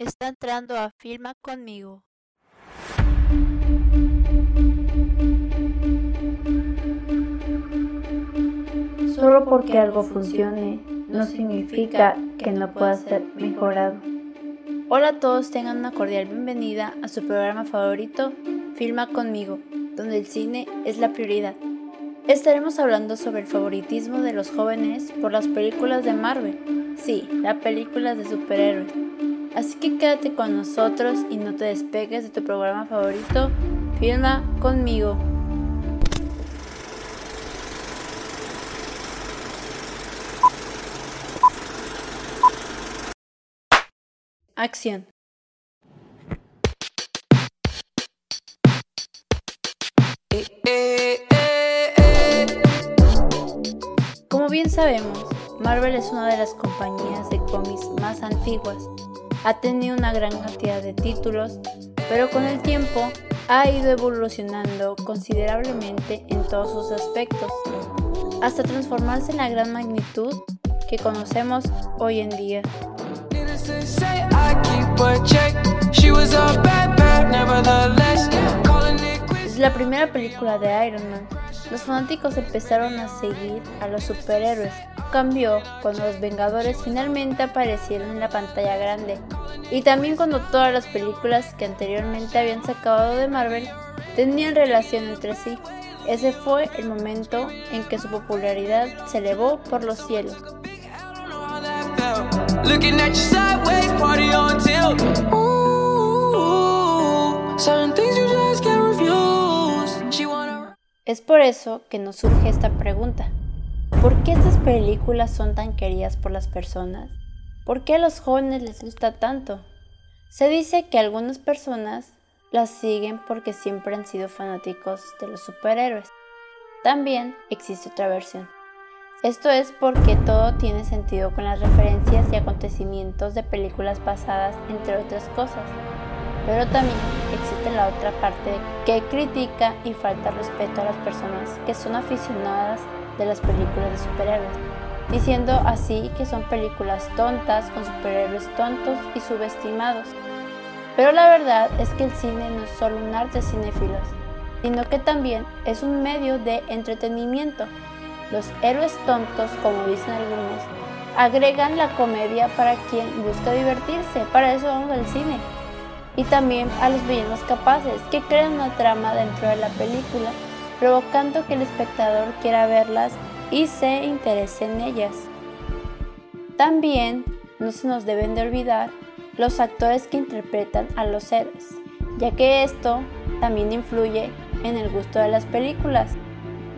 está entrando a Filma conmigo. Solo porque algo funcione no significa que no pueda ser mejorado. Hola a todos, tengan una cordial bienvenida a su programa favorito, Filma conmigo, donde el cine es la prioridad. Estaremos hablando sobre el favoritismo de los jóvenes por las películas de Marvel. Sí, las películas de superhéroes. Así que quédate con nosotros y no te despegues de tu programa favorito, Filma conmigo. Acción. Como bien sabemos, Marvel es una de las compañías de cómics más antiguas. Ha tenido una gran cantidad de títulos, pero con el tiempo ha ido evolucionando considerablemente en todos sus aspectos, hasta transformarse en la gran magnitud que conocemos hoy en día. Desde la primera película de Iron Man, los fanáticos empezaron a seguir a los superhéroes. Cambió cuando los Vengadores finalmente aparecieron en la pantalla grande y también cuando todas las películas que anteriormente habían sacado de Marvel tenían relación entre sí. Ese fue el momento en que su popularidad se elevó por los cielos. Es por eso que nos surge esta pregunta. ¿Por qué estas películas son tan queridas por las personas? ¿Por qué a los jóvenes les gusta tanto? Se dice que algunas personas las siguen porque siempre han sido fanáticos de los superhéroes. También existe otra versión. Esto es porque todo tiene sentido con las referencias y acontecimientos de películas pasadas, entre otras cosas. Pero también existe la otra parte que critica y falta respeto a las personas que son aficionadas de las películas de superhéroes, diciendo así que son películas tontas con superhéroes tontos y subestimados. Pero la verdad es que el cine no es solo un arte cinéfilos, sino que también es un medio de entretenimiento los héroes tontos, como dicen algunos, agregan la comedia para quien busca divertirse, para eso vamos al cine. Y también a los villanos capaces, que crean una trama dentro de la película, provocando que el espectador quiera verlas y se interese en ellas. También no se nos deben de olvidar los actores que interpretan a los héroes, ya que esto también influye en el gusto de las películas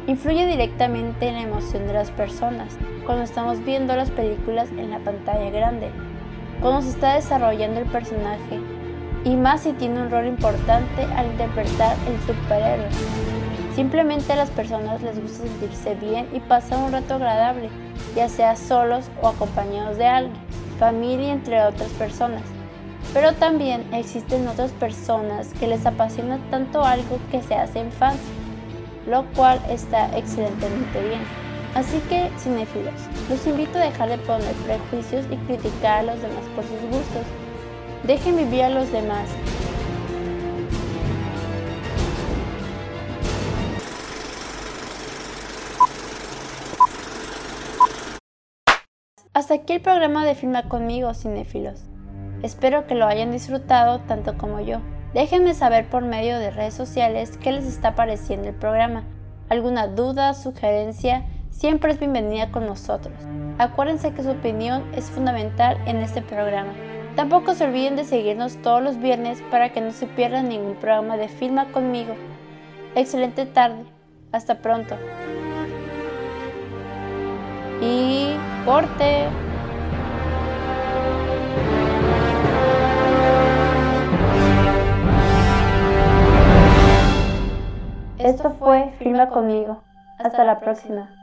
influye directamente en la emoción de las personas cuando estamos viendo las películas en la pantalla grande, cuando se está desarrollando el personaje y más si tiene un rol importante al interpretar el superhéroe. Simplemente a las personas les gusta sentirse bien y pasar un rato agradable, ya sea solos o acompañados de alguien, familia entre otras personas. Pero también existen otras personas que les apasiona tanto algo que se hacen fans lo cual está excelentemente bien. Así que, cinéfilos, los invito a dejar de poner prejuicios y criticar a los demás por sus gustos. Dejen vivir a los demás. Hasta aquí el programa de Filma conmigo, cinéfilos. Espero que lo hayan disfrutado tanto como yo. Déjenme saber por medio de redes sociales qué les está pareciendo el programa. Alguna duda, sugerencia, siempre es bienvenida con nosotros. Acuérdense que su opinión es fundamental en este programa. Tampoco se olviden de seguirnos todos los viernes para que no se pierdan ningún programa de Filma conmigo. Excelente tarde. Hasta pronto. Y corte. Esto fue Filma conmigo. Hasta la próxima.